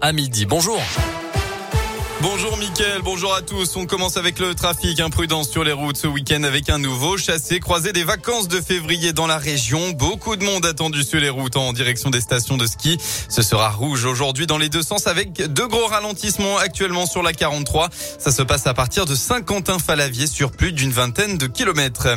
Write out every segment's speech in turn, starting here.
à midi. Bonjour. Bonjour Mickaël, bonjour à tous. On commence avec le trafic. Imprudence sur les routes ce week-end avec un nouveau chassé croisé des vacances de février dans la région. Beaucoup de monde attendu sur les routes en direction des stations de ski. Ce sera rouge aujourd'hui dans les deux sens avec deux gros ralentissements actuellement sur la 43. Ça se passe à partir de Saint-Quentin-Falavier sur plus d'une vingtaine de kilomètres.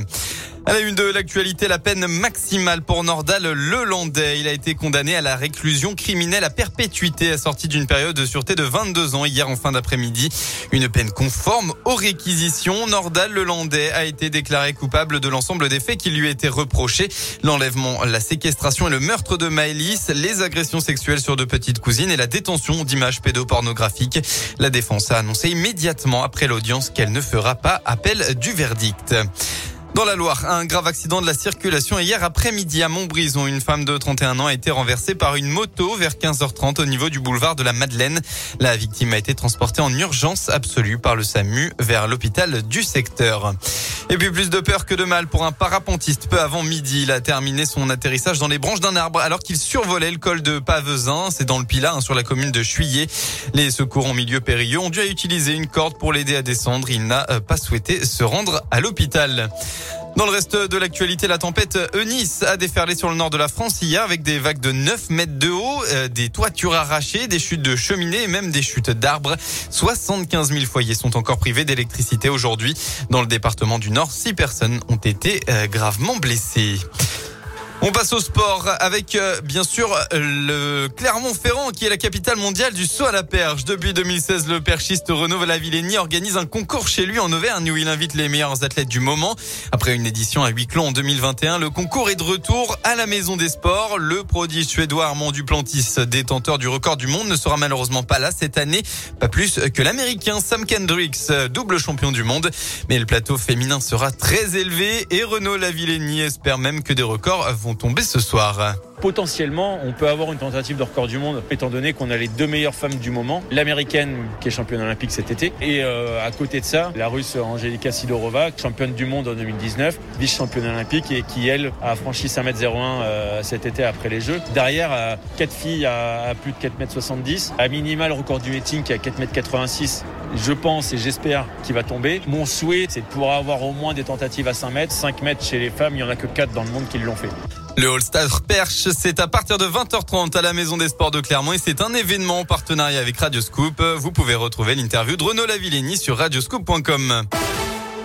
À la une de l'actualité, la peine maximale pour Nordal Lelandais. Il a été condamné à la réclusion criminelle à perpétuité assortie d'une période de sûreté de 22 ans hier en fin d'après-midi. Une peine conforme aux réquisitions. Nordal Lelandais a été déclaré coupable de l'ensemble des faits qui lui étaient reprochés. L'enlèvement, la séquestration et le meurtre de Maëlys, les agressions sexuelles sur deux petites cousines et la détention d'images pédopornographiques. La défense a annoncé immédiatement après l'audience qu'elle ne fera pas appel du verdict. Dans la Loire, un grave accident de la circulation hier après-midi à Montbrison. Une femme de 31 ans a été renversée par une moto vers 15h30 au niveau du boulevard de la Madeleine. La victime a été transportée en urgence absolue par le SAMU vers l'hôpital du secteur. Et puis plus de peur que de mal pour un parapentiste. Peu avant midi, il a terminé son atterrissage dans les branches d'un arbre alors qu'il survolait le col de Pavezin. C'est dans le Pilat, hein, sur la commune de Chuillet. Les secours en milieu périlleux ont dû utiliser une corde pour l'aider à descendre. Il n'a euh, pas souhaité se rendre à l'hôpital. Dans le reste de l'actualité, la tempête Eunice a déferlé sur le nord de la France hier avec des vagues de 9 mètres de haut, euh, des toitures arrachées, des chutes de cheminées et même des chutes d'arbres. 75 000 foyers sont encore privés d'électricité aujourd'hui. Dans le département du Nord, 6 personnes ont été euh, gravement blessées. On passe au sport avec euh, bien sûr le Clermont-Ferrand qui est la capitale mondiale du saut à la perche. Depuis 2016, le perchiste Renaud Valavillény organise un concours chez lui en Auvergne où il invite les meilleurs athlètes du moment. Après une édition à huis clos en 2021, le concours est de retour à la Maison des Sports. Le prodige suédois Armand Duplantis, détenteur du record du monde, ne sera malheureusement pas là cette année, pas plus que l'américain Sam Kendricks, double champion du monde. Mais le plateau féminin sera très élevé et Renaud Lavillenie espère même que des records vont tomber ce soir potentiellement, on peut avoir une tentative de record du monde, étant donné qu'on a les deux meilleures femmes du moment, l'américaine qui est championne olympique cet été, et euh, à côté de ça, la russe Angelika Sidorova, championne du monde en 2019, vice-championne olympique, et qui, elle, a franchi 5m01 euh, cet été après les Jeux. Derrière, euh, filles à, plus de 4m70, à minimal record du meeting qui est à 4m86, je pense et j'espère qu'il va tomber. Mon souhait, c'est de pouvoir avoir au moins des tentatives à 5 mètres. 5 mètres chez les femmes, il n'y en a que 4 dans le monde qui l'ont fait. Le All-Star Perche, c'est à partir de 20h30 à la Maison des Sports de Clermont et c'est un événement en partenariat avec Radioscoop. Vous pouvez retrouver l'interview de Renaud Lavillenie sur radioscoop.com.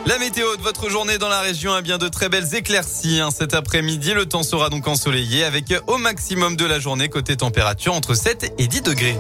La météo de votre journée dans la région a bien de très belles éclaircies. Hein. Cet après-midi, le temps sera donc ensoleillé avec au maximum de la journée côté température entre 7 et 10 degrés.